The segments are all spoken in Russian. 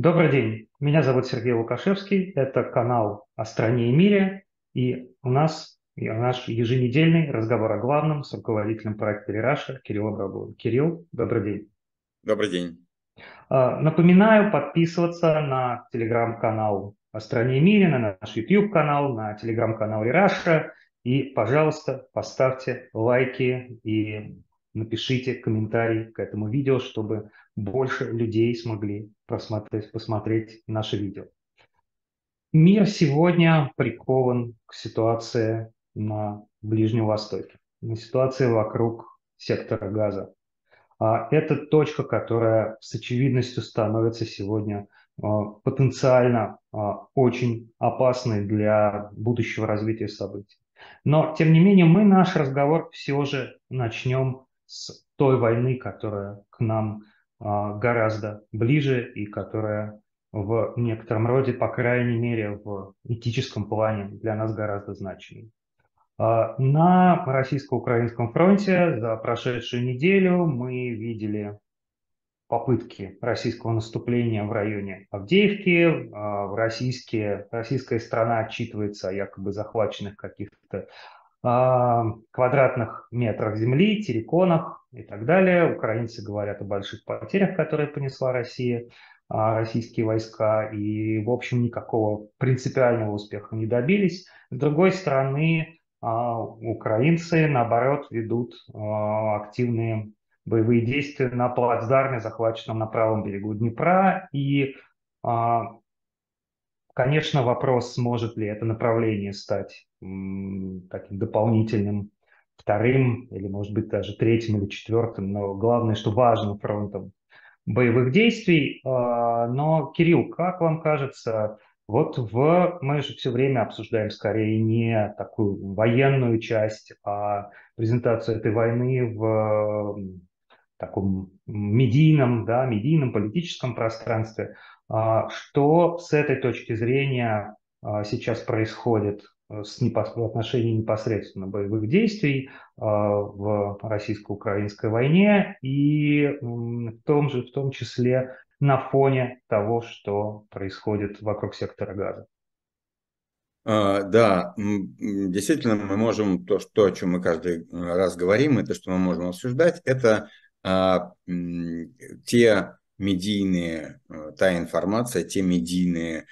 Добрый день, меня зовут Сергей Лукашевский, это канал о стране и мире, и у нас наш еженедельный разговор о главном с руководителем проекта Рераша Кириллом Роговым. Кирилл, добрый день. Добрый день. А, напоминаю подписываться на телеграм-канал о стране и мире, на наш YouTube-канал, на телеграм-канал Рераша, и, пожалуйста, поставьте лайки и напишите комментарий к этому видео, чтобы больше людей смогли просмотреть, посмотреть наше видео. Мир сегодня прикован к ситуации на Ближнем Востоке, на ситуации вокруг сектора газа. А это точка, которая с очевидностью становится сегодня а, потенциально а, очень опасной для будущего развития событий. Но, тем не менее, мы наш разговор все же начнем с той войны, которая к нам а, гораздо ближе и которая в некотором роде, по крайней мере, в этическом плане для нас гораздо значимее. А, на российско-украинском фронте за прошедшую неделю мы видели попытки российского наступления в районе Авдеевки. А, в российские, российская страна отчитывается о якобы захваченных каких-то квадратных метрах земли, терриконах и так далее. Украинцы говорят о больших потерях, которые понесла Россия, российские войска, и, в общем, никакого принципиального успеха не добились. С другой стороны, украинцы, наоборот, ведут активные боевые действия на плацдарме, захваченном на правом берегу Днепра, и Конечно, вопрос, сможет ли это направление стать таким дополнительным вторым или, может быть, даже третьим или четвертым, но главное, что важным фронтом боевых действий. А, но, Кирилл, как вам кажется, вот в, мы же все время обсуждаем скорее не такую военную часть, а презентацию этой войны в таком медийном, да, медийном политическом пространстве. А, что с этой точки зрения а, сейчас происходит с непос... в отношении непосредственно боевых действий а, в российско-украинской войне и в том же, в том числе на фоне того, что происходит вокруг сектора газа? Да, действительно, мы можем, то, что, о чем мы каждый раз говорим, и то, что мы можем обсуждать, это те медийные, э, та информация, те медийные а,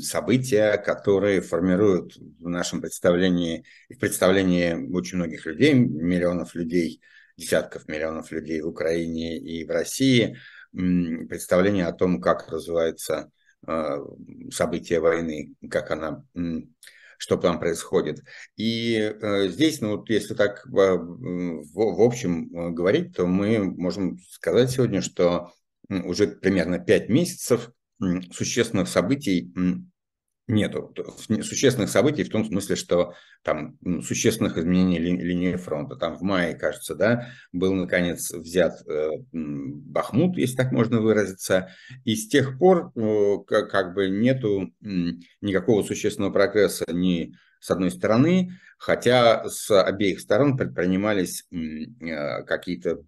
события, которые формируют в нашем представлении, в представлении очень многих людей, миллионов людей, десятков миллионов людей в Украине и в России, представление о том, как развивается а, события войны, как она что там происходит. И э, здесь, ну вот если так в, в общем э, говорить, то мы можем сказать сегодня, что уже примерно 5 месяцев существенных событий нету существенных событий в том смысле, что там существенных изменений ли, линии фронта. Там в мае, кажется, да, был наконец взят э, Бахмут, если так можно выразиться, и с тех пор э, как, как бы нету э, никакого существенного прогресса ни с одной стороны, хотя с обеих сторон предпринимались э, какие-то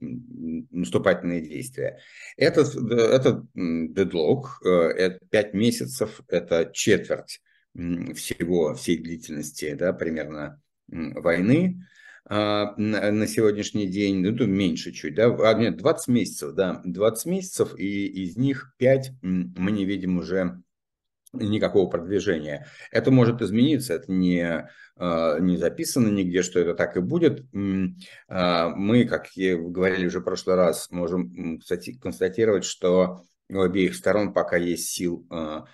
наступательные действия. Этот, этот дедлог, э, это 5 месяцев, это четверть всего, всей длительности, да, примерно войны а, на сегодняшний день, ну, меньше чуть, да, а, нет, 20 месяцев, да, 20 месяцев, и из них 5 мы не видим уже никакого продвижения. Это может измениться, это не, а, не записано нигде, что это так и будет. А, мы, как я говорили уже в прошлый раз, можем констатировать, что у обеих сторон пока есть сил а,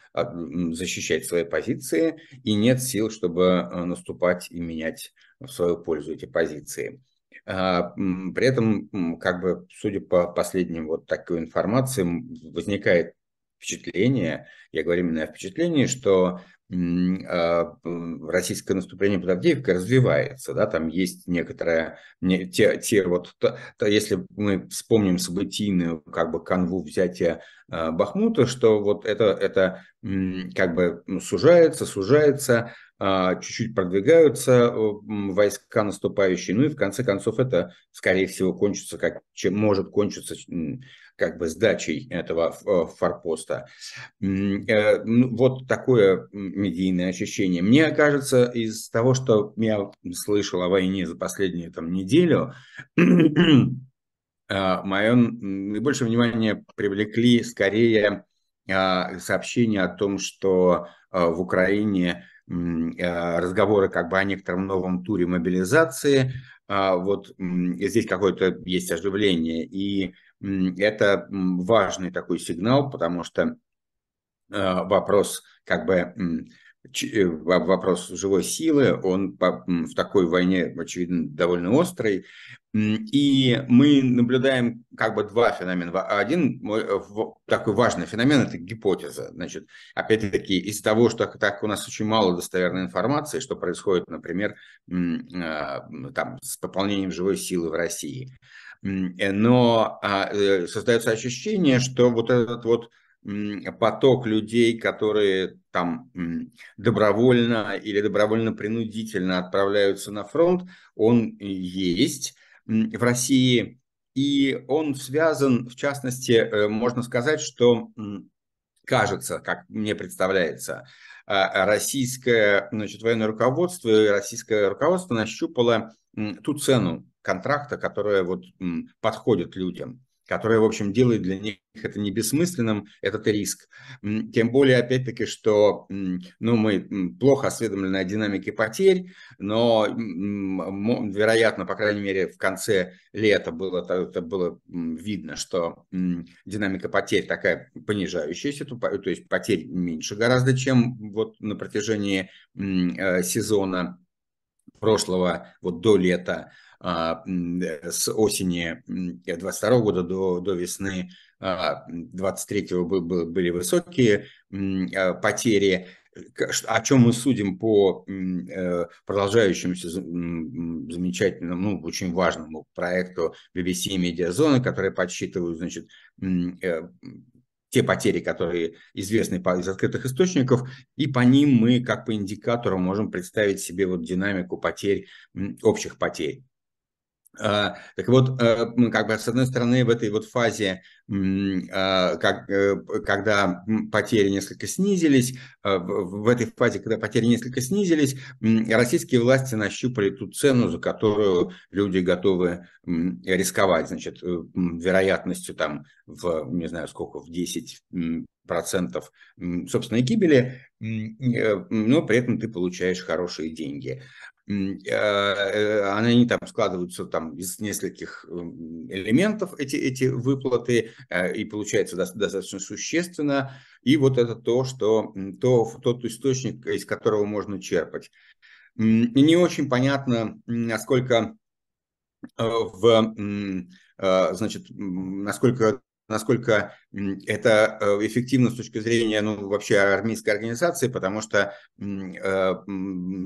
защищать свои позиции и нет сил, чтобы наступать и менять в свою пользу эти позиции. При этом, как бы, судя по последним вот такой информации, возникает впечатление, я говорю именно о впечатлении, что а, российское наступление под Авдеевкой развивается, да, там есть некоторая, не, те, те вот, то, то, если мы вспомним событийную как бы канву взятия э, Бахмута, что вот это, это как бы сужается, сужается, э, чуть-чуть продвигаются войска наступающие, ну и в конце концов это, скорее всего, кончится, как, чем может кончиться как бы сдачей этого форпоста. Ну, вот такое медийное ощущение. Мне кажется, из того, что я слышал о войне за последнюю там, неделю, мое наибольшее внимание привлекли скорее сообщения о том, что в Украине разговоры как бы о некотором новом туре мобилизации, вот здесь какое-то есть оживление, и это важный такой сигнал, потому что вопрос как бы Э, вопрос живой силы, он в такой войне, очевидно, довольно острый. И мы наблюдаем как бы два феномена. Один э, такой важный феномен – это гипотеза. Значит, опять-таки, из того, что так у нас очень мало достоверной информации, что происходит, например, а, там, с пополнением живой силы в России. Э, но а, создается ощущение, что вот этот вот поток людей, которые там добровольно или добровольно-принудительно отправляются на фронт, он есть в России. И он связан, в частности, э, можно сказать, что кажется, как мне представляется, а, российское значит, военное руководство российское руководство нащупало ту цену контракта, которая вот подходит людям которая, в общем, делает для них это не бессмысленным, этот риск. Тем более, опять-таки, что ну, мы плохо осведомлены о динамике потерь, но, вероятно, по крайней мере, в конце лета было, это было видно, что динамика потерь такая понижающаяся, то есть потерь меньше гораздо, чем вот на протяжении э, сезона прошлого, вот до лета. А, с осени 22 года до, до весны 23 а, были высокие а, потери, о чем мы судим по э, продолжающемуся замечательному, ну, очень важному проекту BBC Медиазона, который подсчитывают, значит, э, те потери, которые известны из открытых источников, и по ним мы, как по индикатору, можем представить себе вот динамику потерь, общих потерь. А, так вот, э, как бы с одной стороны, в этой вот фазе, а, как, э, когда потери несколько снизились, а, в этой фазе, когда потери несколько снизились, российские власти нащупали ту цену, за которую люди готовы рисковать, значит, э, вероятностью там в, не знаю сколько, в 10 процентов собственной гибели, но при этом ты получаешь хорошие деньги. А, они там складываются там из нескольких элементов, эти, эти выплаты, э, и получается достаточно существенно. И вот это то, что то, тот источник, из которого можно черпать. Не очень понятно, насколько э, в э, значит, насколько насколько это э, эффективно с точки зрения ну, вообще армейской организации, потому что э,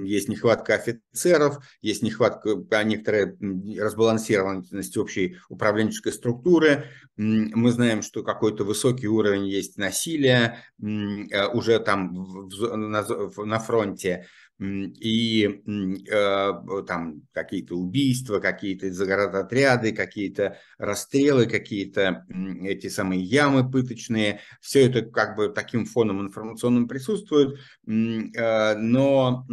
есть нехватка офицеров, есть нехватка, а некоторая разбалансированность общей управленческой структуры. Мы знаем, что какой-то высокий уровень есть насилия э, уже там на, на фронте и э, там какие-то убийства, какие-то заградотряды, какие-то расстрелы, какие-то эти самые ямы пыточные, все это как бы таким фоном информационным присутствует, э, но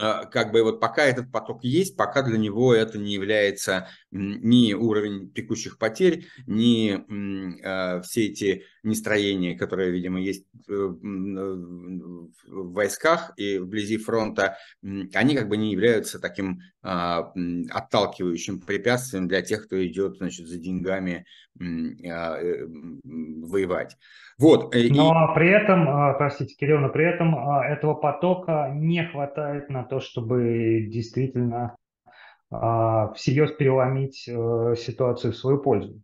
а, как бы вот пока этот поток есть, пока для него это не является ни уровень текущих потерь, ни э, все эти нестроения, которые, видимо, есть э, в войсках и вблизи фронта, они как бы не являются таким э, отталкивающим препятствием для тех, кто идет, значит, за деньгами э, воевать. Вот. Э, но и... при этом, а, простите, Кирилл, но при этом а, этого потока не хватает на то, чтобы действительно а, всерьез переломить э, ситуацию в свою пользу.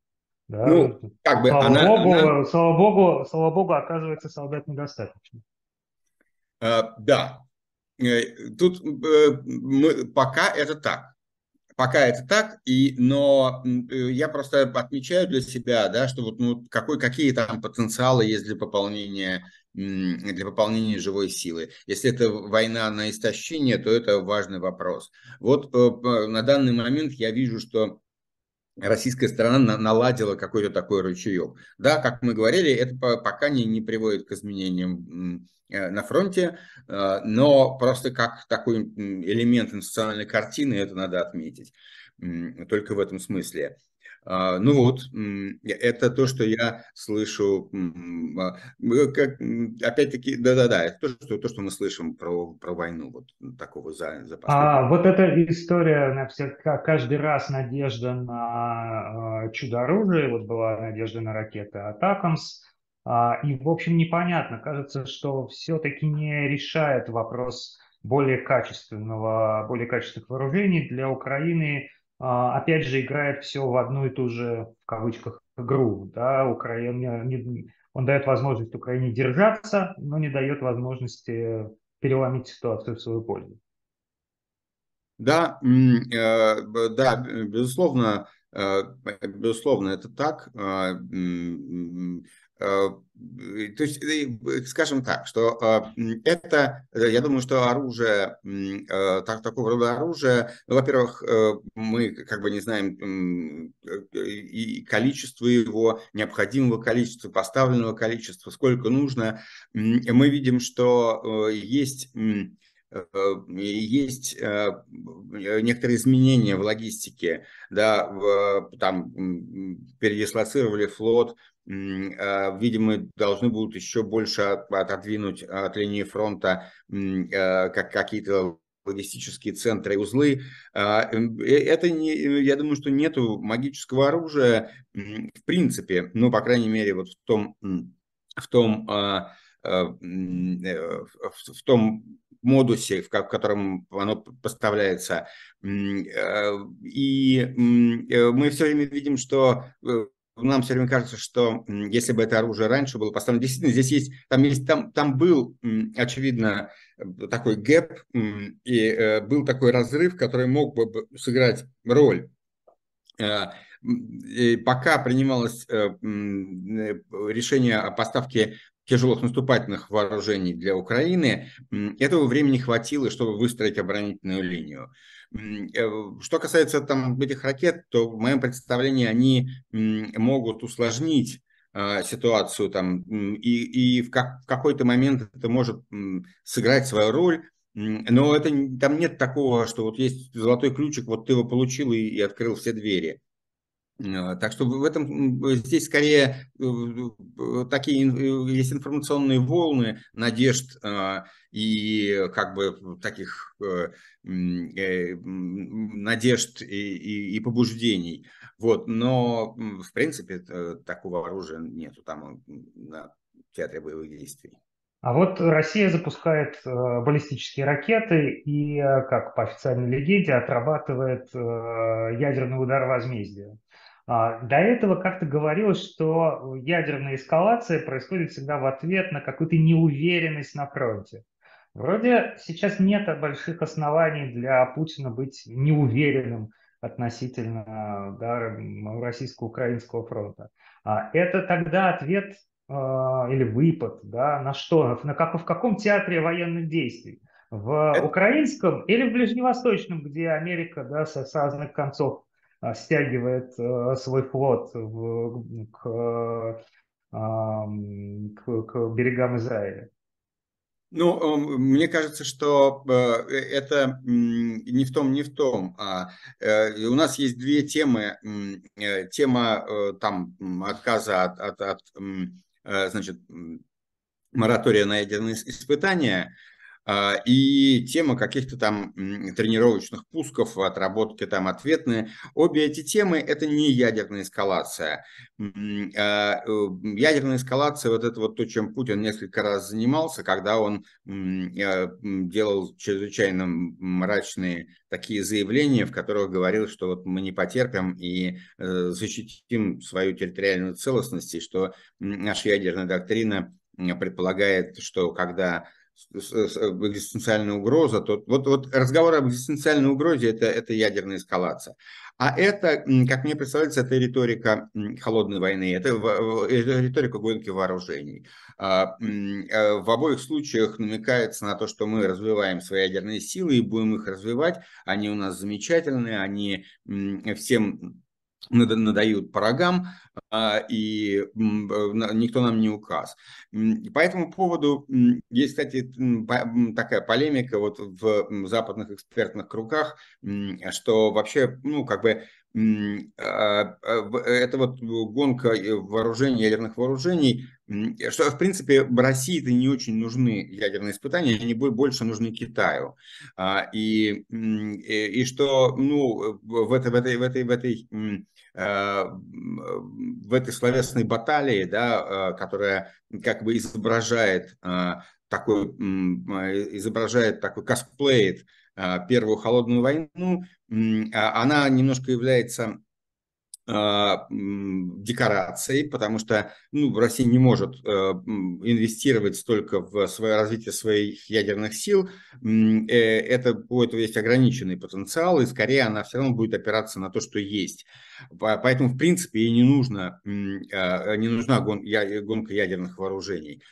Да? Ну, как бы слава, она, богу, она... слава богу, слава богу, оказывается, солдат недостаточно. Uh, да, э, тут uh, мы, пока это так. Пока это так, и, но э, я просто отмечаю для себя, да, что вот ну, какой, какие там потенциалы есть для пополнения, для пополнения живой силы. Если это война на истощение, то это важный вопрос. Вот э, на данный момент я вижу, что российская сторона наладила какой-то такой рычаек. Да, как мы говорили, это пока не, не приводит к изменениям на фронте, но просто как такой элемент институциональной картины это надо отметить. Только в этом смысле. А, ну вот, это то, что я слышу, а, как, опять-таки, да-да-да, это то что, то, что мы слышим про, про войну, вот такого за, за А вот эта история, на все, каждый раз надежда на а, чудо-оружие, вот была надежда на ракеты Атакамс, и, в общем, непонятно, кажется, что все-таки не решает вопрос более качественного, более качественных вооружений для Украины, опять же, играет все в одну и ту же, в кавычках, игру. Да? Украина, не, он дает возможность Украине держаться, но не дает возможности переломить ситуацию в свою пользу. Да, э, да, безусловно, э, безусловно, это так. Э, то есть, скажем так, что э, это, я думаю, что оружие, э, так, такого рода оружие, ну, во-первых, мы как бы не знаем и количество его, необходимого количества, поставленного количества, сколько нужно. Мы видим, что есть есть некоторые изменения в логистике, да, там передислоцировали флот, а, видимо, должны будут еще больше отодвинуть от линии фронта а, как какие-то логистические центры и узлы. А, э, это не, я думаю, что нету магического оружия в принципе, ну, по крайней мере, вот в том, в том, э, в том модусе, в котором оно поставляется. И мы все время видим, что э, нам все время кажется, что если бы это оружие раньше было поставлено, действительно, здесь есть, там, есть, там, там был, очевидно, такой гэп, и э, был такой разрыв, который мог бы сыграть роль. Э, и пока принималось э, решение о поставке тяжелых наступательных вооружений для Украины, этого времени хватило, чтобы выстроить оборонительную линию. Э, что касается там этих ракет, то в моем представлении они могут усложнить а, ситуацию там и, и в, как, в какой-то момент это может сыграть свою роль, но это, там нет такого, что вот есть золотой ключик, вот ты его получил и, и открыл все двери. А, так что в этом здесь скорее э, э, такие есть информационные волны надежд а, и как бы таких э, надежд и, и, и побуждений. Вот, но в принципе такого оружия нету там на театре боевых действий. А вот Россия запускает баллистические ракеты и, как по официальной легенде, отрабатывает ядерный удар возмездия. А, до этого как-то говорилось, что ядерная эскалация происходит всегда в ответ на какую-то неуверенность на фронте. Вроде сейчас нет больших оснований для Путина быть неуверенным относительно да, российско-украинского фронта. А это тогда ответ э, или выпад да, на что? На как, в каком театре военных действий? В украинском или в ближневосточном, где Америка да, с, с разных концов а, стягивает э, свой флот в, к, к, к берегам Израиля? Ну, мне кажется, что э, это не в том, не в том. А э, у нас есть две темы. Тема там отказа от, от, от значит, моратория на ядерные испытания – и тема каких-то там тренировочных пусков, отработки там ответные. Обе эти темы – это не ядерная эскалация. А, э, ядерная эскалация – вот это вот то, чем Путин несколько раз занимался, когда он э, делал чрезвычайно мрачные такие заявления, в которых говорил, что вот мы не потерпим и э, защитим свою территориальную целостность, и что наша ядерная доктрина предполагает, что когда экзистенциальная угроза, то вот, вот разговор об экзистенциальной угрозе это, это ядерная эскалация. А это, как мне представляется, это риторика холодной войны, это, это риторика гонки вооружений. А, э, в обоих случаях намекается на то, что мы развиваем свои ядерные силы и будем их развивать. Они у нас замечательные, они всем надают по рогам, а, и никто нам не указ. По этому поводу есть, кстати, такая полемика вот в западных экспертных кругах, что вообще, ну, как бы а, а, это вот гонка вооружений, ядерных вооружений, что, в принципе, России-то не очень нужны ядерные испытания, они больше нужны Китаю. И, и что, ну, в этой, в этой, в этой, в этой Э, в этой словесной баталии, да, э, которая как бы изображает э, такой, изображает такой косплеит Первую холодную войну, а она немножко является а, декорацией, потому что ну, Россия не может э, инвестировать столько в свое развитие своих ядерных сил. Э, это, у этого есть ограниченный потенциал, и скорее она все равно будет опираться на то, что есть. Поэтому, в принципе, ей не, нужно, а, не нужна гонка ядерных вооружений.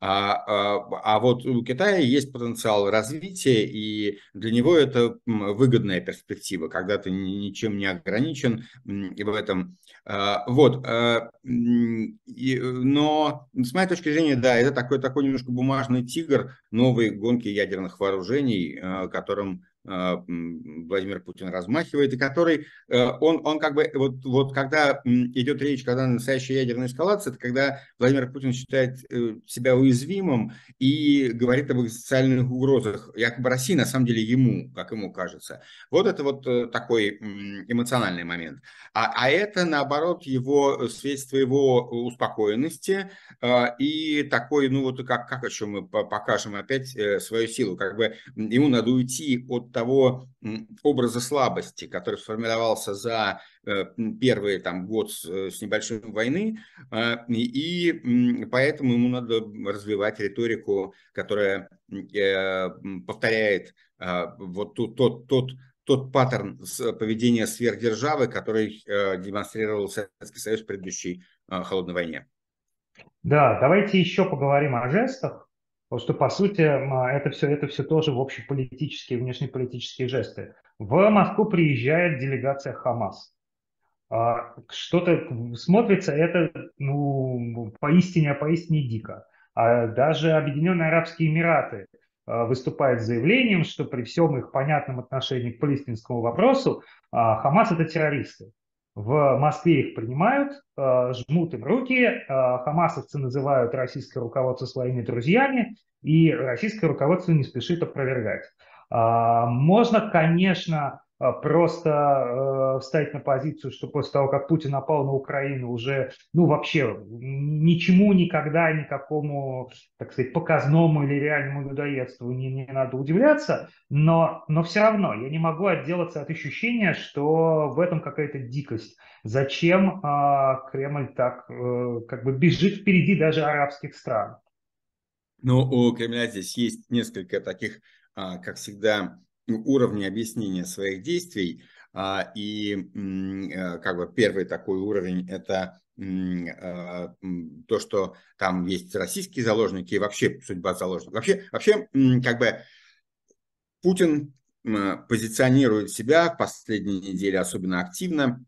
А, а, а вот у Китая есть потенциал развития, и для него это выгодная перспектива, когда ты ничем не ограничен в этом. А, вот. А, но с моей точки зрения, да, это такой, такой немножко бумажный тигр новой гонки ядерных вооружений, которым Владимир Путин размахивает, и который, э, он, он как бы, вот, вот когда идет речь, когда настоящая ядерная эскалация, это когда Владимир Путин считает э, себя уязвимым и говорит об социальных угрозах, якобы России, на самом деле ему, как ему кажется. Вот это вот э, такой эмоциональный момент. А, а это, наоборот, его свидетельство его успокоенности и такой, ну вот как, как еще мы покажем опять свою силу, как бы ему надо уйти от того образа слабости, который сформировался за э, первый там, год с, э, с небольшим войны, а, и поэтому ему надо развивать риторику, которая э, повторяет а, вот тот, тот, тот тот паттерн поведения сверхдержавы, который демонстрировал Советский Союз в предыдущей холодной войне. Да, давайте еще поговорим о жестах. Потому что, по сути, это все, это все тоже в общеполитические, внешнеполитические жесты. В Москву приезжает делегация Хамас. А, что-то смотрится это ну, поистине, поистине дико. А даже Объединенные Арабские Эмираты а, выступают с заявлением, что при всем их понятном отношении к палестинскому вопросу а, Хамас это террористы. В Москве их принимают, э, жмут им руки, э, хамасовцы называют российское руководство своими друзьями, и российское руководство не спешит опровергать. А, можно, конечно, а, просто э, встать на позицию, что после того, как Путин напал на Украину, уже, ну, вообще ничему никогда, никакому, так сказать, показному или реальному людоедству не, не надо удивляться, но, но все равно я не могу отделаться от ощущения, что в этом какая-то дикость. Зачем э, Кремль так э, как бы бежит впереди даже арабских стран? Ну, у Кремля здесь есть несколько таких, а, как всегда, уровни объяснения своих действий. А, и э, как бы первый такой уровень – это а, то, что там есть российские заложники и вообще судьба заложников. Вообще, вообще как бы Путин позиционирует себя в последние недели особенно активно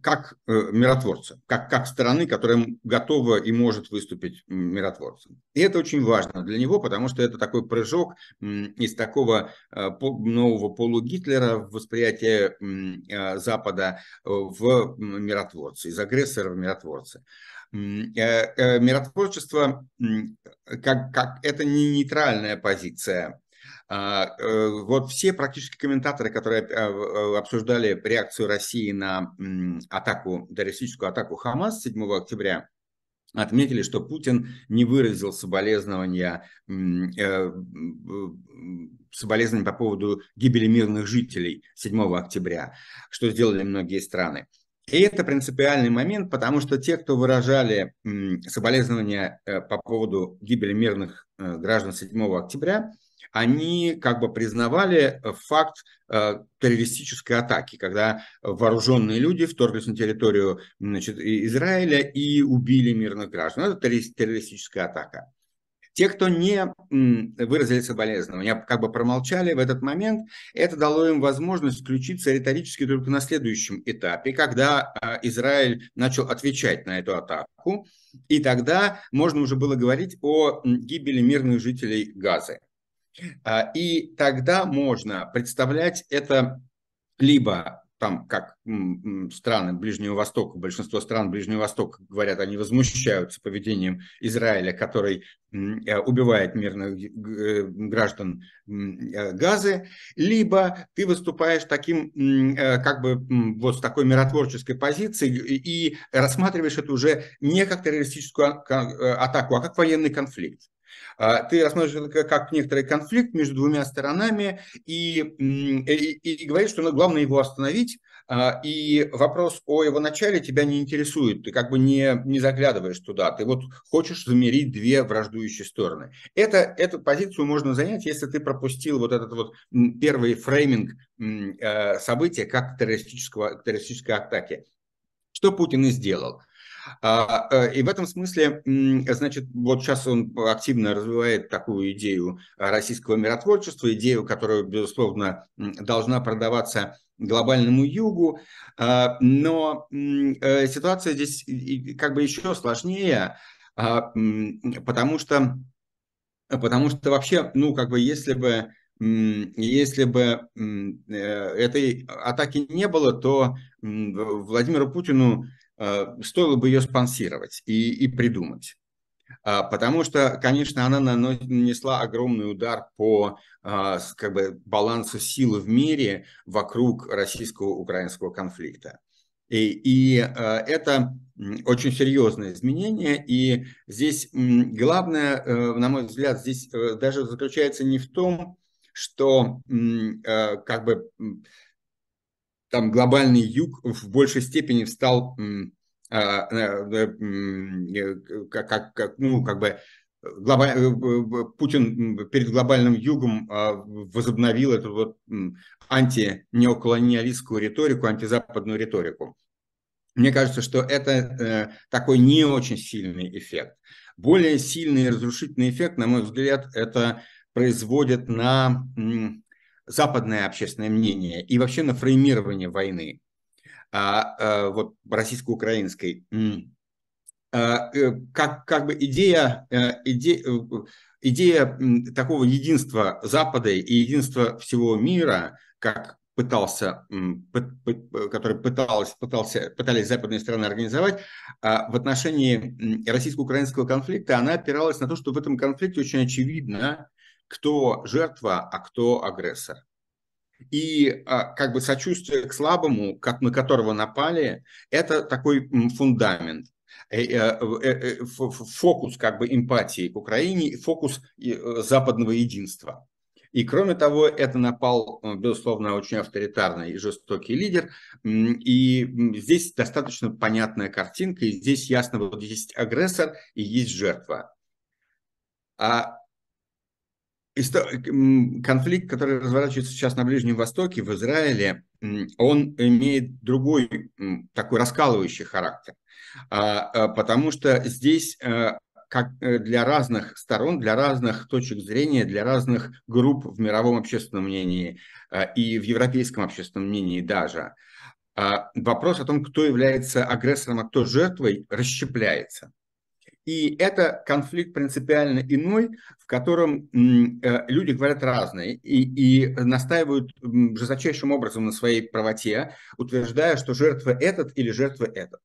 как э, миротворца, как, как стороны, которая готова и может выступить миротворцем. И это очень важно для него, потому что это такой прыжок из такого э, нового полугитлера в восприятие э, Запада в миротворца, из агрессора в миротворца. Миротворчество как, как это не нейтральная позиция вот все практически комментаторы, которые э, э, обсуждали реакцию России на атаку, террористическую атаку Хамас 7 октября, отметили, что Путин не выразил соболезнования, соболезнования по поводу гибели мирных жителей 7 октября, что сделали многие страны. И это принципиальный момент, потому что те, кто выражали соболезнования по поводу гибели мирных граждан 7 октября, они как бы признавали э, факт э, террористической атаки, когда вооруженные люди вторглись на территорию значит, Израиля и убили мирных граждан. Это террористическая атака. Те, кто не выразили соболезнования, как бы промолчали в этот момент, это дало им возможность включиться риторически только на следующем этапе, когда а, Израиль начал отвечать на эту атаку, и тогда можно уже было говорить о гибели мирных жителей Газы. А, и тогда можно представлять это либо там, как страны Ближнего Востока, большинство стран Ближнего Востока говорят, они возмущаются поведением Израиля, который э, убивает мирных э, граждан э, Газы, либо ты выступаешь таким, как бы, вот с такой миротворческой позицией и рассматриваешь это уже не как террористическую а, атаку, а как военный конфликт. А, ты рассматриваешь это как некоторый конфликт между двумя сторонами и, и, и говоришь, что ну, главное его остановить, а, и вопрос о его начале тебя не интересует, ты как бы не, не заглядываешь туда, ты вот хочешь замерить две враждующие стороны. Это, эту позицию можно занять, если ты пропустил вот этот вот первый фрейминг э, события как террористического, террористической атаки. Что Путин и сделал. А, э, и в этом смысле, значит, вот сейчас он активно развивает такую идею российского миротворчества, идею, которая, безусловно, должна продаваться глобальному югу, а, но э, ситуация здесь как бы еще сложнее, а, потому что, потому что вообще, ну, как бы, если бы если бы э, этой атаки не было, то Владимиру Путину стоило бы ее спонсировать и, и придумать. А, потому что, конечно, она нанесла огромный удар по а, как бы, балансу силы в мире вокруг российско-украинского конфликта. И, и э, это очень серьезное изменение. И здесь главное, э, на мой взгляд, здесь даже заключается не в том, что как бы там глобальный юг в большей степени стал а, э, э, как, как, ну, как бы глобаль... Э, Путин перед глобальным югом а, возобновил эту вот антинеоколониалистскую риторику, антизападную риторику. Мне кажется, что это такой не очень сильный эффект. Более сильный разрушительный эффект, на мой взгляд, это производит на западное общественное мнение и вообще на фреймирование войны, а, а, вот российско-украинской. А, э, как, как бы идея, э, идея, э, идея такого единства Запада и единства всего мира, как пытался, который пыталась, пытался, пытались западные страны организовать, а, в отношении российско-украинского конфликта, она опиралась на то, что в этом конфликте очень очевидно, кто жертва, а кто агрессор. И а, как бы сочувствие к слабому, как на которого напали, это такой фундамент э, э, э, фокус как бы эмпатии к Украине, фокус западного единства. И кроме того, это напал, безусловно, очень авторитарный и жестокий лидер. И здесь достаточно понятная картинка, и здесь ясно, вот есть агрессор и есть жертва. А конфликт, который разворачивается сейчас на Ближнем Востоке, в Израиле, он имеет другой такой раскалывающий характер, а, а, потому что здесь э, как э, для разных сторон, для разных точек зрения, для разных групп в мировом общественном мнении э, и в европейском общественном мнении даже, а, вопрос о том, кто является агрессором, а кто жертвой, расщепляется. И это конфликт принципиально иной, в котором э, люди говорят разные и, и настаивают жесточайшим образом на своей правоте, утверждая, что жертва этот или жертва этот.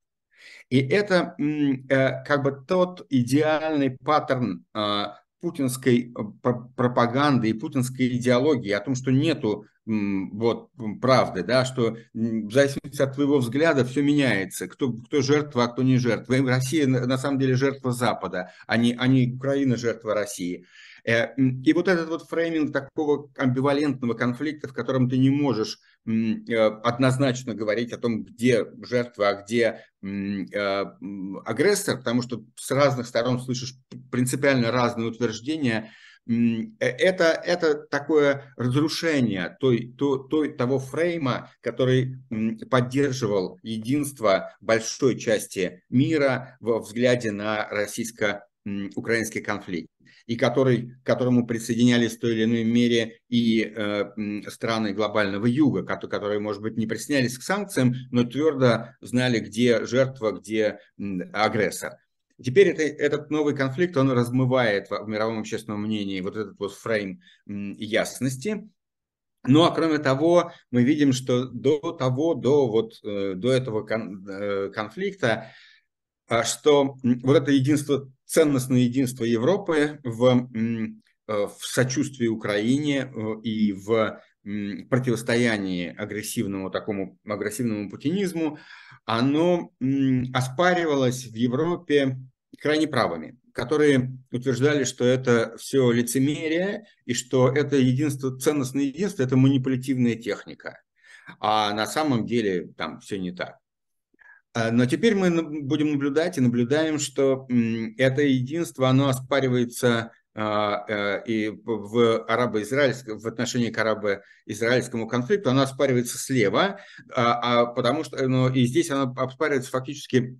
И это э, как бы тот идеальный паттерн а, путинской э, пропаганды и путинской идеологии о том, что нету вот правды, да, что в зависимости от твоего взгляда все меняется, кто, кто жертва, а кто не жертва. Россия на самом деле жертва Запада, а не, а не Украина жертва России. Э, и вот этот вот фрейминг такого амбивалентного конфликта, в котором ты не можешь однозначно говорить о том, где жертва, а где э, агрессор, потому что с разных сторон слышишь принципиально разные утверждения, это, это такое разрушение той, той, той, того фрейма, который поддерживал единство большой части мира во взгляде на российско-украинский конфликт. и который, к которому присоединялись в той или иной мере и э, страны глобального юга, которые, может быть, не присоединялись к санкциям, но твердо знали, где жертва, где агрессор. Теперь это, этот новый конфликт, он размывает в мировом общественном мнении вот этот вот фрейм ясности. Ну а кроме того, мы видим, что до того, до, вот, э, до этого э, конфликта, а, что вот это единство, ценностное единство Европы в, э, в сочувствии Украине и в противостоянии агрессивному такому агрессивному путинизму, оно оспаривалось в Европе крайне правыми, которые утверждали, что это все лицемерие и что это единство, ценностное единство, это манипулятивная техника. А на самом деле там все не так. А, но теперь мы будем наблюдать и наблюдаем, что это единство, оно оспаривается а, э, и в арабо-израильском, в отношении к арабо-израильскому конфликту, оно оспаривается слева, а, а потому что, ну, и здесь оно оспаривается фактически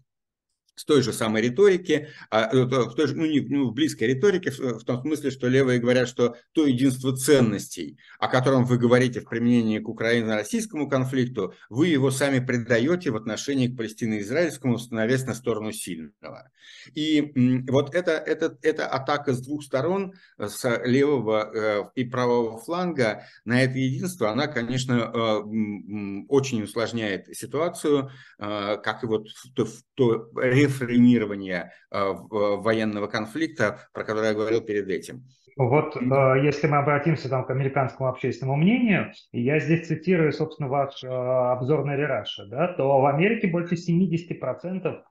с той же самой риторики, а, э, в той же, ну, не, ну, в близкой риторике, в, в том смысле, что левые говорят, что то единство ценностей, о котором вы говорите в применении к украино-российскому конфликту, вы его сами предаете в отношении к палестино-израильскому, становясь на сторону сильного. И вот это, это, это атака с двух сторон, с левого э, и правого фланга на это единство, она, конечно, э, очень усложняет ситуацию, как и вот то, то рефреймирования э, военного конфликта, про который я говорил перед этим. Вот э, если мы обратимся там, к американскому общественному мнению, я здесь цитирую, собственно, ваш э, обзор на Рераша, да, то в Америке больше 70%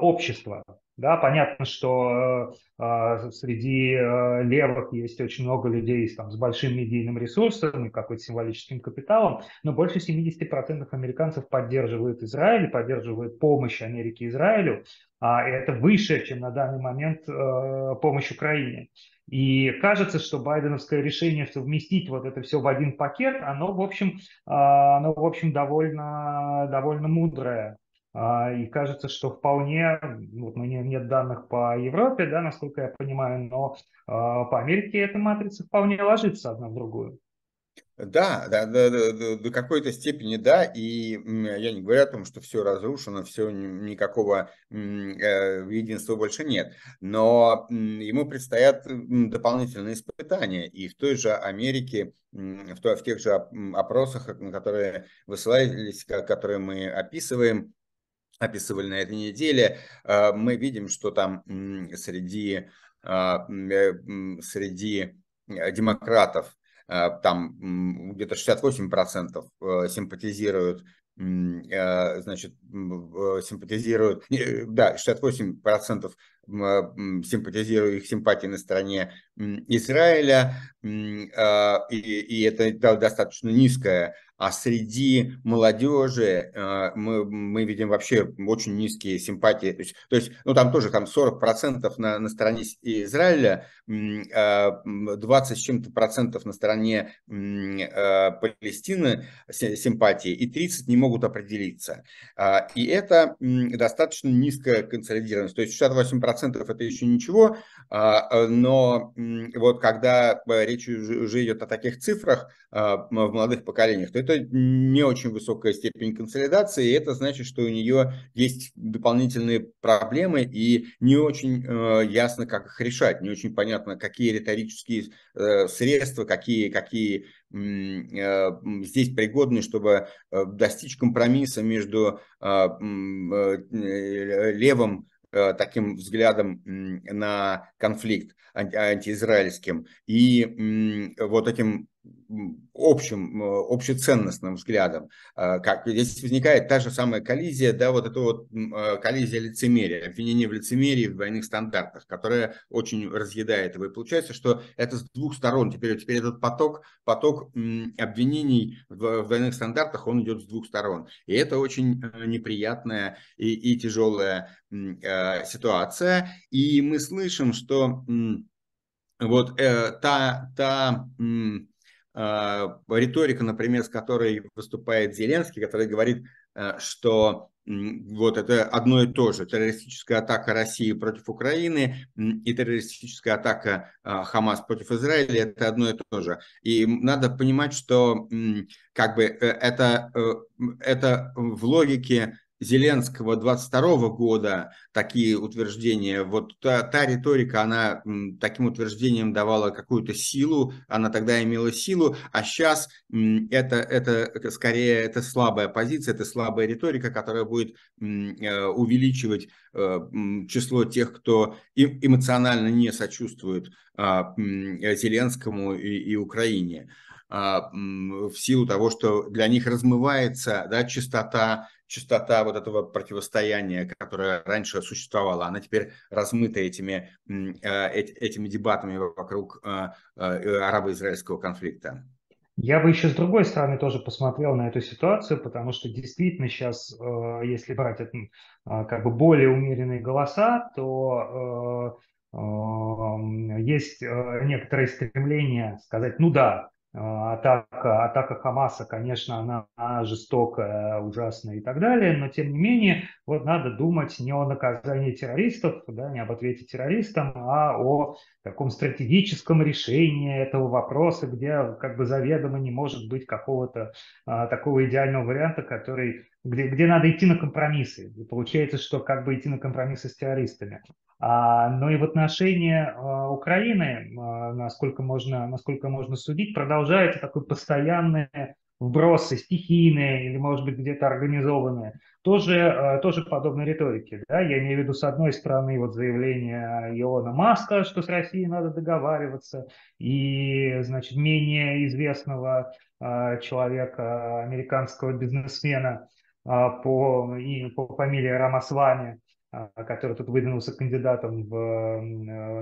общества да, понятно, что э, э, среди э, левых есть очень много людей там, с большим медийным ресурсом и какой-то символическим капиталом, но больше 70% американцев поддерживают Израиль, поддерживают помощь Америки Израилю, а это выше, чем на данный момент э, помощь Украине. И кажется, что байденовское решение совместить вот это все в один пакет, оно, в общем, э, оно, в общем довольно, довольно мудрое. А, и кажется, что вполне, вот у меня нет данных по Европе, да, насколько я понимаю, но а, по Америке эта матрица вполне ложится одна в другую. Да, да, да, да, до какой-то степени да, и я не говорю о том, что все разрушено, все никакого э, единства больше нет, но ему предстоят дополнительные испытания, и в той же Америке, в, той, в тех же опросах, которые высылались, которые мы описываем, описывали на этой неделе, а, мы видим, что там среди, а, э, среди э, демократов там где-то 68% э, симпатизируют значит, симпатизируют, да, 68% симпатизируют их симпатии на стороне Израиля, и, и это достаточно низкая а среди молодежи э, мы, мы видим вообще очень низкие симпатии. То есть, то есть ну, там тоже там 40% на, на стороне Израиля, 20 э, с чем-то процентов на стороне э, Палестины симпатии, и 30 не могут определиться. А, и это достаточно низкая консолидированность. То есть 68% это еще ничего, а, но вот когда речь уже идет о таких цифрах в молодых поколениях, то это это не очень высокая степень консолидации, и это значит, что у нее есть дополнительные проблемы, и не очень э, ясно, как их решать, не очень понятно, какие риторические э, средства, какие, какие э, здесь пригодны, чтобы э, достичь компромисса между э, левым таким взглядом на конфликт антиизраильским и вот этим общим, э, общеценностным взглядом. А, как здесь возникает та же самая коллизия, да, вот эта вот э, коллизия лицемерия, обвинение в лицемерии, в двойных стандартах, которая очень разъедает его. И получается, что это с двух сторон. Теперь, теперь этот поток, поток обвинений в, в двойных стандартах, он идет с двух сторон. И это очень э, неприятная и, и тяжелая э, ситуация. И мы слышим, что вот э, та, та риторика, например, с которой выступает Зеленский, который говорит, что вот это одно и то же. Террористическая атака России против Украины и террористическая атака Хамас против Израиля – это одно и то же. И надо понимать, что как бы э, это, э, это в логике Зеленского 22 года такие утверждения, вот та, та риторика, она таким утверждением давала какую-то силу, она тогда имела силу, а сейчас это, это скорее это слабая позиция, это слабая риторика, которая будет э, увеличивать э, число тех, кто эмоционально не сочувствует а, Зеленскому и, и Украине. А, в силу того, что для них размывается да, частота частота вот этого противостояния, которое раньше существовало, она теперь размыта этими, э, этими дебатами вокруг э, э, арабо-израильского конфликта. Я бы еще с другой стороны тоже посмотрел на эту ситуацию, потому что действительно сейчас, если брать как бы более умеренные голоса, то есть некоторые стремления сказать, ну да, атака, атака Хамаса, конечно, она жестокая, ужасная и так далее, но тем не менее, вот надо думать не о наказании террористов, да, не об ответе террористам, а о таком стратегическом решении этого вопроса, где как бы заведомо не может быть какого-то а, такого идеального варианта, который где, где надо идти на компромиссы. И получается, что как бы идти на компромиссы с террористами. А, но и в отношении а, Украины, а, насколько, можно, насколько можно судить, продолжается такой постоянный вбросы стихийные или, может быть, где-то организованные, тоже, тоже подобной риторики. Да? Я имею в виду, с одной стороны, вот заявление Илона Маска, что с Россией надо договариваться, и, значит, менее известного человека, американского бизнесмена, а, по, и, по фамилии Рамасвами, а, который тут выдвинулся кандидатом в, э,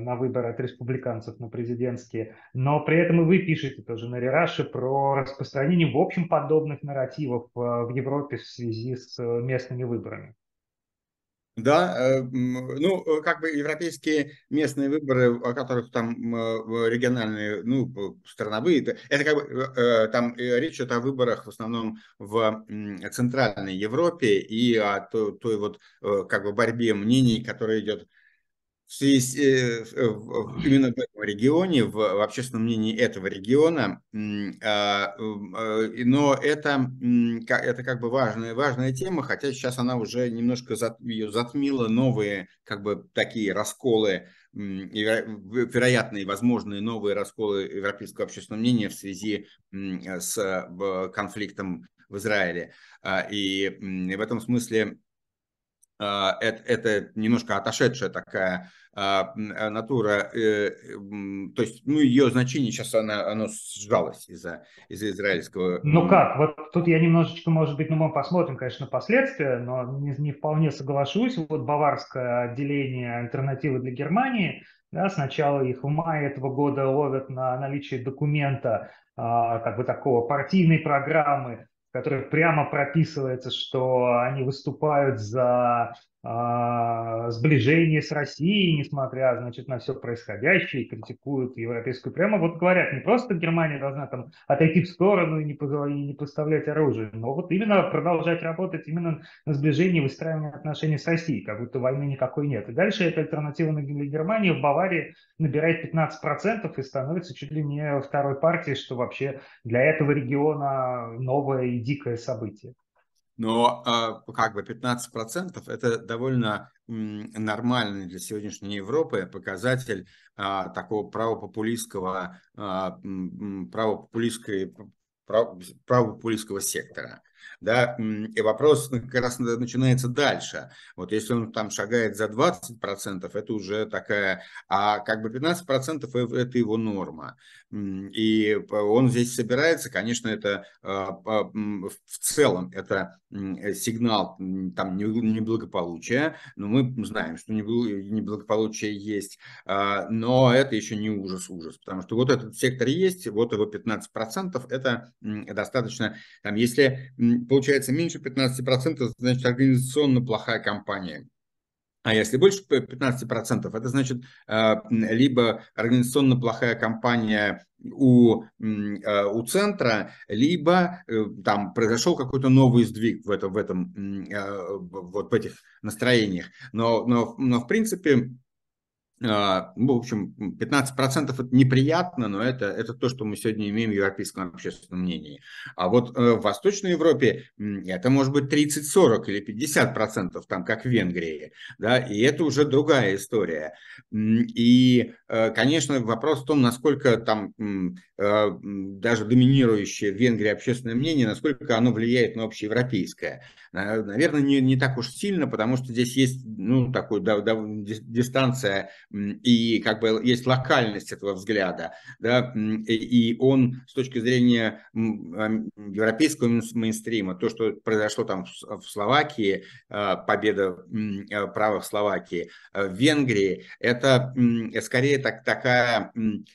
на выборы от республиканцев на президентские. Но при этом и вы пишете тоже на Рераше про распространение в общем подобных нарративов э, в Европе в связи с местными выборами. Да, э, ну, э, как бы европейские местные выборы, о которых там э, региональные, ну, страновые, это как бы, там речь идет о выборах в основном в Центральной Европе и о той, той вот как бы борьбе мнений, которая идет в связи, э, именно в этом регионе, в, в общественном мнении этого региона, а, э, но это, это как бы важная, важная тема, хотя сейчас она уже немножко зат, ее затмила новые как бы такие расколы, вероятные, возможные новые расколы европейского общественного мнения в связи с конфликтом в Израиле. А, и в этом смысле а, это, это немножко отошедшая такая а, а, натура, э, то есть, ну, ее значение сейчас она, оно сжалось из-за из израильского. Ну как, вот тут я немножечко, может быть, ну мы посмотрим, конечно, последствия, но не, не вполне соглашусь. Вот баварское отделение альтернативы для Германии, да, сначала их в мае этого года ловят на наличие документа, как бы такого партийной программы, которых прямо прописывается, что они выступают за сближение с Россией, несмотря, значит, на все происходящее, критикуют европейскую. Прямо вот говорят, не просто Германия должна там отойти в сторону и не, и не поставлять оружие, но вот именно продолжать работать именно на сближении и выстраивании отношений с Россией, как будто войны никакой нет. И дальше эта альтернатива для Германии в Баварии набирает 15% и становится чуть ли не второй партией, что вообще для этого региона новое и дикое событие. Но а, как бы 15% это довольно нормальный для сегодняшней Европы показатель а, такого правопопулистского, а, правопопулистской, правопопулистского сектора. Да? И вопрос как раз начинается дальше. Вот если он там шагает за 20%, это уже такая, а как бы 15% это его норма. И он здесь собирается, конечно, это а, в целом это сигнал там неблагополучия, но мы знаем, что неблагополучие есть, а, но это еще не ужас-ужас, потому что вот этот сектор есть, вот его 15%, это достаточно, там, если получается меньше 15%, значит организационно плохая компания А если больше 15%, это значит либо организационно плохая компания у, у центра, либо там произошел какой-то новый сдвиг в этом, в этом вот в этих настроениях. Но, но, но в принципе а, ну, в общем, 15% это неприятно, но это, это то, что мы сегодня имеем в европейском общественном мнении. А вот э, в Восточной Европе это может быть 30, 40 или 50%, там, как в Венгрии. Да, и это уже другая история. И, э, конечно, вопрос в том, насколько там э, даже доминирующее в Венгрии общественное мнение, насколько оно влияет на общеевропейское. Наверное, не, не так уж сильно, потому что здесь есть ну, такой, да, да, дистанция и как бы есть локальность этого взгляда, да, и он с точки зрения европейского мейнстрима, то, что произошло там в Словакии, а, победа а, правых Словакии, а, в Венгрии, это скорее так, такая,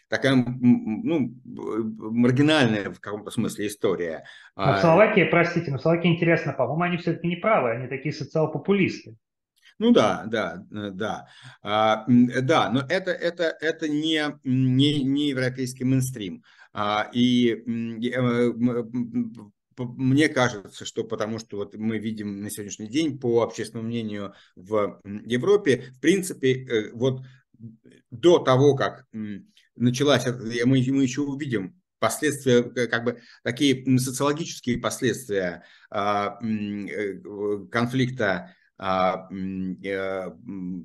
такая ну, маргинальная в каком-то смысле история. Но в Словакии, простите, но в Словакии интересно, по-моему, они все-таки не правы, они такие социал-популисты. Ну да, да, э, да, а, да, но это, это, это не, не, не европейский мейнстрим. А, и э, мне кажется, что потому что вот мы видим на сегодняшний день по общественному мнению в Европе, в принципе, э, вот до того, как началась, мы, мы еще увидим последствия, как бы такие социологические последствия а, конфликта э,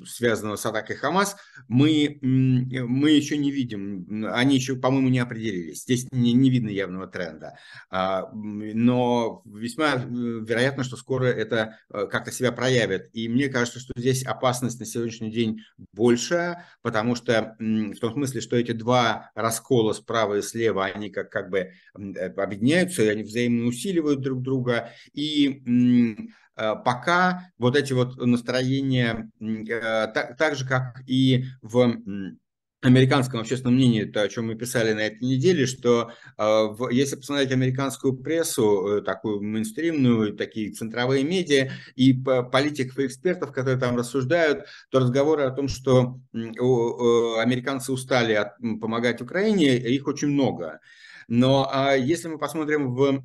связанного с атакой Хамас, мы, мы еще не видим, они еще, по-моему, не определились. Здесь не, не видно явного тренда. А, но весьма э, вероятно, что скоро это э, как-то себя проявит. И мне кажется, что здесь опасность на сегодняшний день больше, потому что в том смысле, что эти два раскола справа и слева, они как, как бы объединяются, и они взаимно усиливают друг друга. И Э, пока вот эти вот настроения, э, так, так же, как и в американском общественном мнении, то, о чем мы писали на этой неделе, что э, если посмотреть американскую прессу, такую мейнстримную, такие центровые медиа и политиков и экспертов, которые там рассуждают, то разговоры о том, что американцы устали от, помогать Украине, их очень много. Но а если мы посмотрим в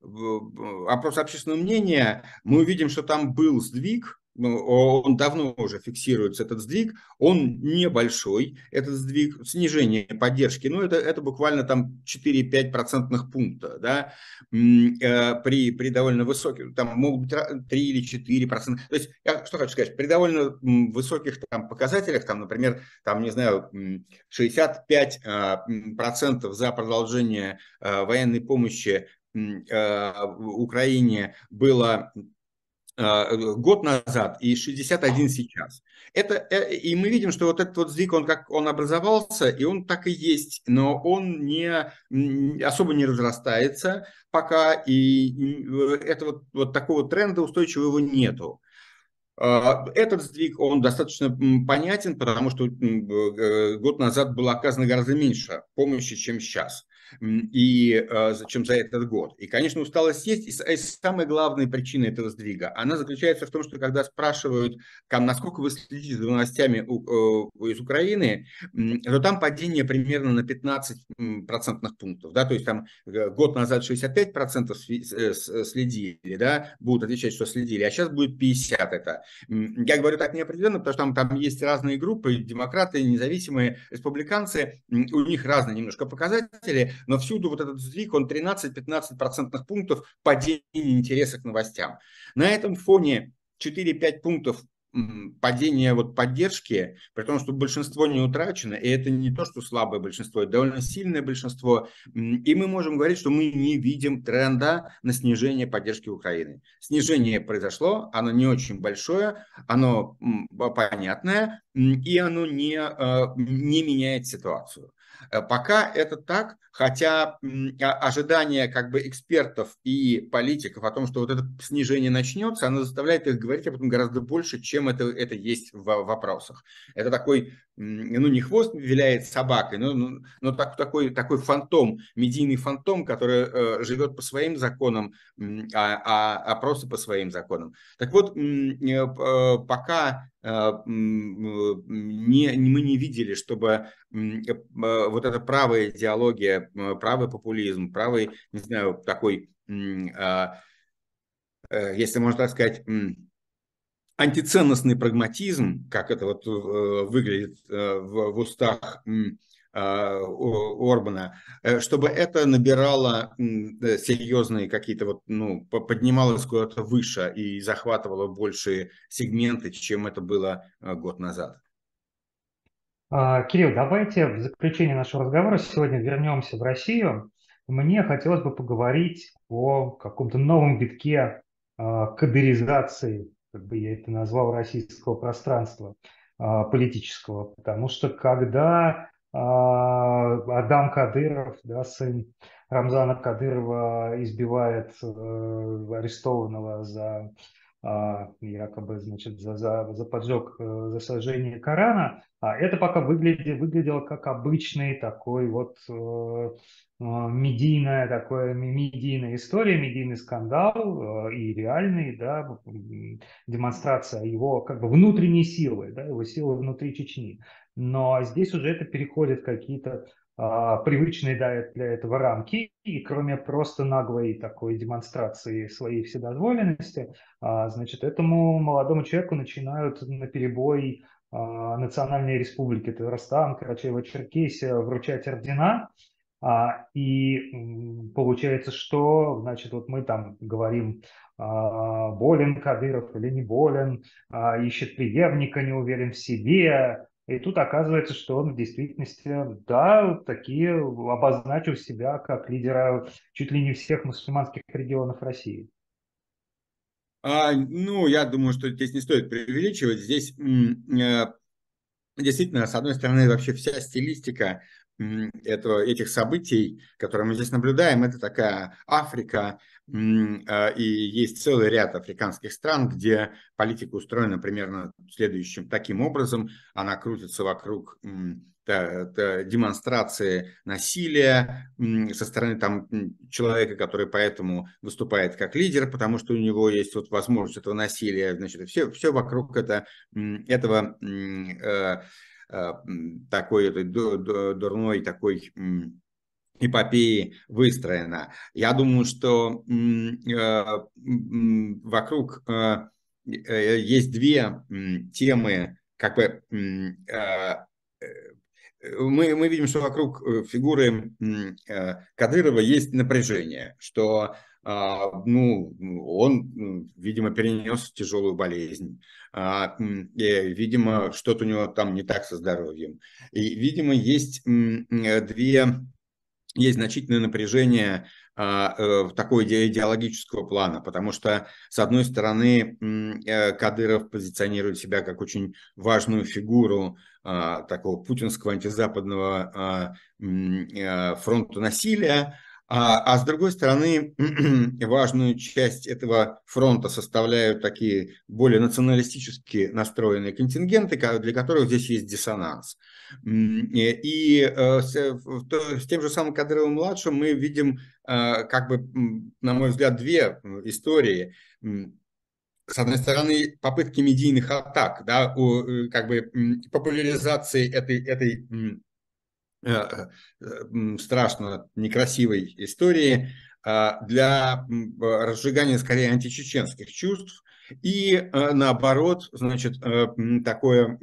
опрос общественного мнения, мы увидим, что там был сдвиг, ну, он давно уже фиксируется, этот сдвиг, он небольшой, этот сдвиг, снижение поддержки, ну, это, это буквально там 4-5 процентных пункта, да, э, при, при довольно высоких, там могут быть 3 или 4 процента, то есть, я что хочу сказать, при довольно высоких там показателях, там, например, там, не знаю, 65 а, процентов за продолжение а, военной помощи Э, Украине было э, год назад и 61 сейчас. Это, э, и мы видим, что вот этот вот сдвиг, он как он образовался, и он так и есть, но он не, особо не разрастается пока, и это вот, вот такого тренда устойчивого нету. Этот сдвиг, он достаточно понятен, потому что год назад было оказано гораздо меньше помощи, чем сейчас и, э, чем за этот год. И, конечно, усталость есть. И самая главная причина этого сдвига, она заключается в том, что когда спрашивают, насколько вы следите за новостями из Украины, то там падение примерно на 15 процентных пунктов. Да? То есть там э, год назад 65 процентов э, следили, да, будут отвечать, что следили, а сейчас будет 50 это. Я говорю так неопределенно, потому что там, там есть разные группы, демократы, независимые, республиканцы, у них разные немножко показатели, но всюду вот этот сдвиг, он 13-15 процентных пунктов падения интереса к новостям. На этом фоне 4-5 пунктов падения вот поддержки, при том, что большинство не утрачено, и это не то, что слабое большинство, это довольно сильное большинство, и мы можем говорить, что мы не видим тренда на снижение поддержки Украины. Снижение произошло, оно не очень большое, оно понятное, и оно не, э, не меняет ситуацию. Э, пока это так, хотя ожидания как бы экспертов и политиков о том, что вот это снижение начнется, оно заставляет их говорить об этом гораздо больше, чем это, это есть в вопросах. Это такой ну, не хвост виляет собакой, но, но, так, такой, такой фантом, медийный фантом, который э, живет по своим законам, а, а, а просто по своим законам. Так вот, э, пока э, не, мы не видели, чтобы э, вот эта правая идеология, правый популизм, правый, не знаю, такой, а, если можно так сказать, антиценностный прагматизм, как это вот э, выглядит э, в, устах а, Орбана, э, чтобы это набирало серьезные какие-то вот, ну, поднималось куда-то выше и захватывало большие сегменты, чем это было год назад. А, Кирилл, давайте в заключение нашего разговора сегодня вернемся в Россию. Мне хотелось бы поговорить о каком-то новом витке а, кадеризации как бы я это назвал, российского пространства а, политического. Потому что когда а, Адам Кадыров, да, сын Рамзана Кадырова, избивает э, арестованного за а, якобы значит, за, за, за поджог, э, за сожжение Корана, а это пока выглядит, выглядело как обычный такой вот э, э, медийная, такое медийная история, медийный скандал и реальный, да, демонстрация его как бы внутренней силы, да, его силы внутри Чечни. Но здесь уже это переходит какие-то а, привычные да, для этого рамки, и кроме просто наглой такой демонстрации своей вседозволенности, а, значит, этому молодому человеку начинают на перебой а, национальные республики. Татарстан, Карачаево-Черкесия вручать ордена, и получается, что, значит, вот мы там говорим, болен Кадыров или не болен, ищет преемника, не уверен в себе, и тут оказывается, что он в действительности, да, такие обозначил себя как лидера чуть ли не всех мусульманских регионов России. А, ну, я думаю, что здесь не стоит преувеличивать. Здесь э, действительно, с одной стороны, вообще вся стилистика этого, этих событий, которые мы здесь наблюдаем, это такая Африка, а, и есть целый ряд африканских стран, где политика устроена примерно следующим таким образом. Она крутится вокруг демонстрации насилия со стороны там, человека, который поэтому выступает как лидер, потому что у него есть вот возможность этого насилия. Значит, все, все вокруг это, этого э, такой дурной такой эпопеи выстроена. Я думаю, что э, вокруг э, э, есть две темы, как бы мы, мы видим, что вокруг фигуры Кадырова есть напряжение, что ну, он, видимо, перенес тяжелую болезнь, видимо, что-то у него там не так со здоровьем. И, видимо, есть две есть значительное напряжение а, э, такого идеологического плана, потому что, с одной стороны, э, Кадыров позиционирует себя как очень важную фигуру а, такого путинского антизападного а, э, фронта насилия, а, а с другой стороны, важную часть этого фронта составляют такие более националистически настроенные контингенты, для которых здесь есть диссонанс. И э, с, с тем же самым Кадыровым-младшим мы видим, э, как бы, на мой взгляд, две истории с одной стороны, попытки медийных атак, да, э, как бы популяризации этой, этой Э, э, страшно некрасивой истории а, для разжигания скорее античеченских чувств. И э, наоборот, значит, такое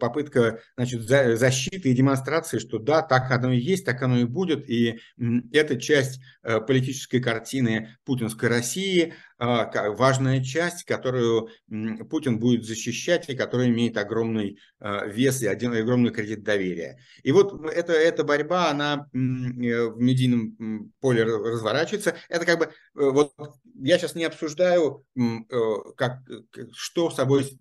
попытка значит, защиты и демонстрации, что да, так оно и есть, так оно и будет, и это часть политической картины путинской России, важная часть, которую Путин будет защищать и которая имеет огромный а, вес и один, огромный кредит доверия. И вот эта, эта борьба, она э, в медийном поле разворачивается. Это как бы, э, вот я сейчас не обсуждаю, э, как, что собой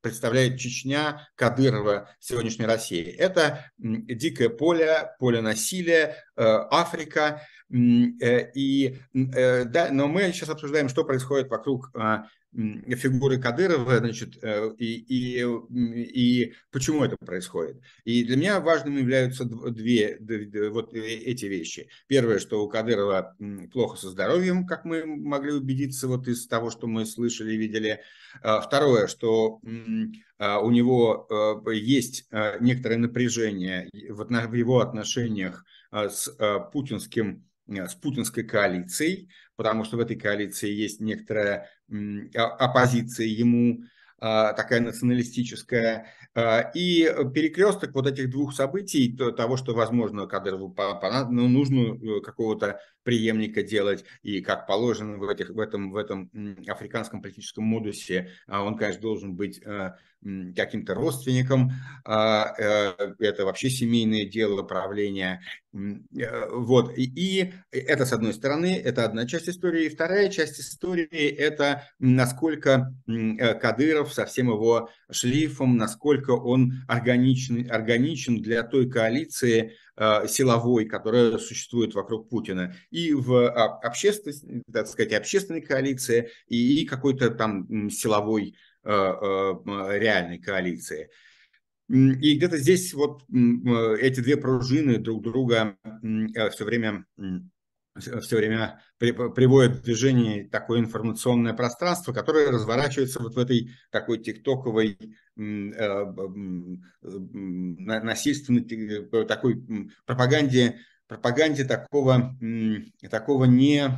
представляет Чечня, Кадырова сегодняшней России. Это дикое поле, поле насилия, Африка. Э, и, э, да, но мы сейчас обсуждаем, что происходит вокруг а, фигуры Кадырова, значит, э, и, и, и почему это происходит. И для меня важными являются две, вот эти вещи. Первое, что у Кадырова плохо со здоровьем, как мы могли убедиться вот из того, что мы слышали и видели. А второе, что а, у него есть некоторое напряжение в его отношениях с путинским с путинской коалицией, потому что в этой коалиции есть некоторая оппозиция ему, а, такая националистическая. А, и перекресток вот этих двух событий, того, что, возможно, Кадырову ну, нужно э, какого-то преемника делать, и как положено в, этих, в, этом, в этом африканском политическом модусе, он, конечно, должен быть э, каким-то родственником, а, э, это вообще семейное дело правления. Э, вот. И это, с одной стороны, это одна часть истории. И вторая часть истории – это насколько Кадыров со всем его шлейфом, насколько он органичен, органичен для той коалиции, Э, силовой, которая существует вокруг Путина, и в а, общественной, так сказать, общественной коалиции, и какой-то там силовой э, э, реальной коалиции. И где-то здесь вот эти две пружины друг друга все время все время приводит в движение такое информационное пространство, которое разворачивается вот в этой такой тиктоковой э, насильственной э, такой пропаганде, пропаганде такого, такого не,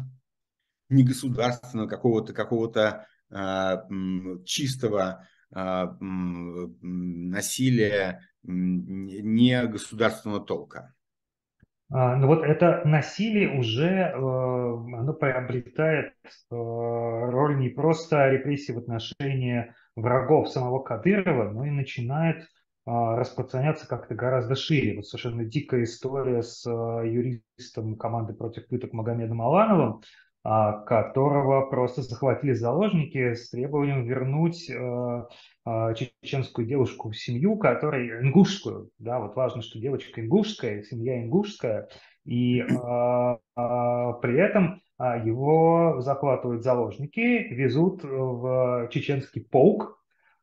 не государственного, какого-то какого-то чистого а, насилия не государственного толка. А, ну вот это насилие уже э, оно приобретает э, роль не просто репрессии в отношении врагов самого Кадырова, но и начинает а, распространяться как-то гораздо шире. Вот совершенно дикая история с э, юристом команды против пыток Магомедом Алановым, а, которого просто захватили заложники с требованием вернуть а, чеченскую девушку в семью, которая ингушскую, да, вот важно, что девочка ингушская, семья ингушская, и а, а, при этом а, его захватывают заложники, везут в чеченский полк, а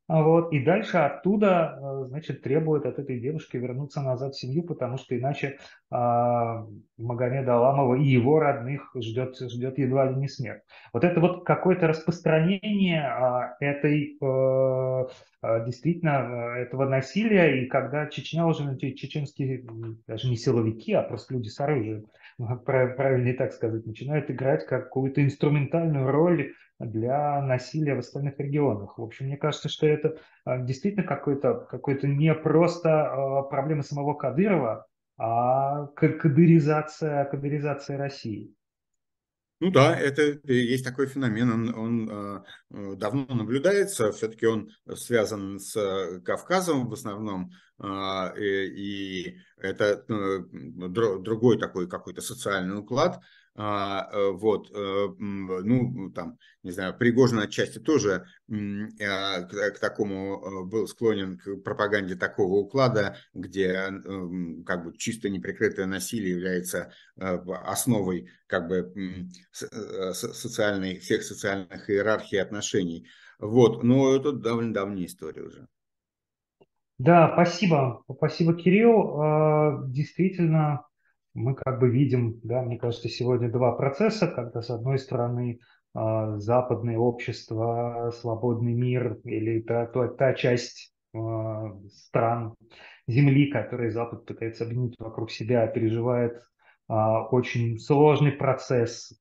вот, и дальше оттуда, э, значит, требует от этой девушки вернуться назад в семью, потому что иначе а, Магомеда Аламова и его родных ждет, ждет едва ли не смерть. Вот это вот какое-то распространение а, этой, а, действительно, этого насилия, и когда Чечня уже, чеченские, даже не силовики, а просто люди с оружием, правильнее так сказать, начинают играть какую-то инструментальную роль для насилия в остальных регионах. В общем, мне кажется, что это а, действительно какой-то какой не просто а, проблема самого Кадырова, а кадыризация, кадыризация России. Ну да, это есть такой феномен, он, он э, давно наблюдается, все-таки он связан с э, Кавказом в основном, э, и, это э, другой такой какой-то социальный уклад, вот, э, ну, там, не знаю, Пригожин отчасти тоже а, к такому был склонен к пропаганде такого уклада, где как бы чисто неприкрытое насилие является основой как бы социальной, всех социальных иерархий отношений. Вот, но это довольно давняя история уже. Да, спасибо. Спасибо, Кирилл. А, действительно, мы как бы видим, да, мне кажется, сегодня два процесса, когда с одной стороны а, западное общество, свободный мир или та, та, та часть а, стран Земли, которые Запад пытается объединить вокруг себя, переживает очень сложный процесс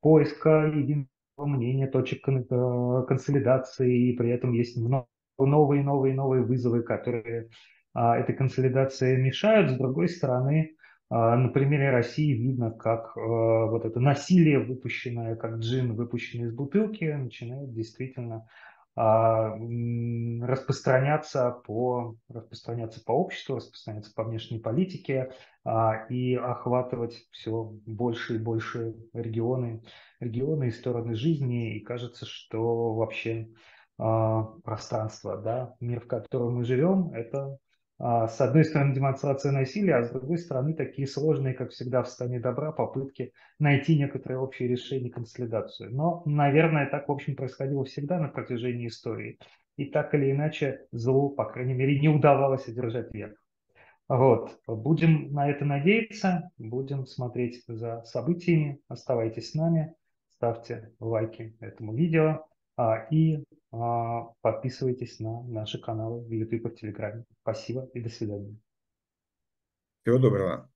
поиска единого мнения, точек консолидации, и при этом есть много новые, новые, новые вызовы, которые а, этой консолидации мешают. С другой стороны, а, на примере России видно, как а, вот это насилие, выпущенное, как джин, выпущенный из бутылки, начинает действительно а, распространяться по, распространяться по обществу, распространяться по внешней политике а, и охватывать все больше и больше регионы, регионы и стороны жизни. И кажется, что вообще а, пространство, да, мир, в котором мы живем, это а, с одной стороны демонстрация насилия, а с другой стороны такие сложные, как всегда в стане добра, попытки найти некоторые общие решения, консолидацию. Но, наверное, так, в общем, происходило всегда на протяжении истории. И так или иначе злу, по крайней мере, не удавалось одержать верх. Вот. Будем на это надеяться, будем смотреть за событиями. Оставайтесь с нами, ставьте лайки этому видео а, и а, подписывайтесь на наши каналы в YouTube и в Телеграме. Спасибо и до свидания. Всего доброго.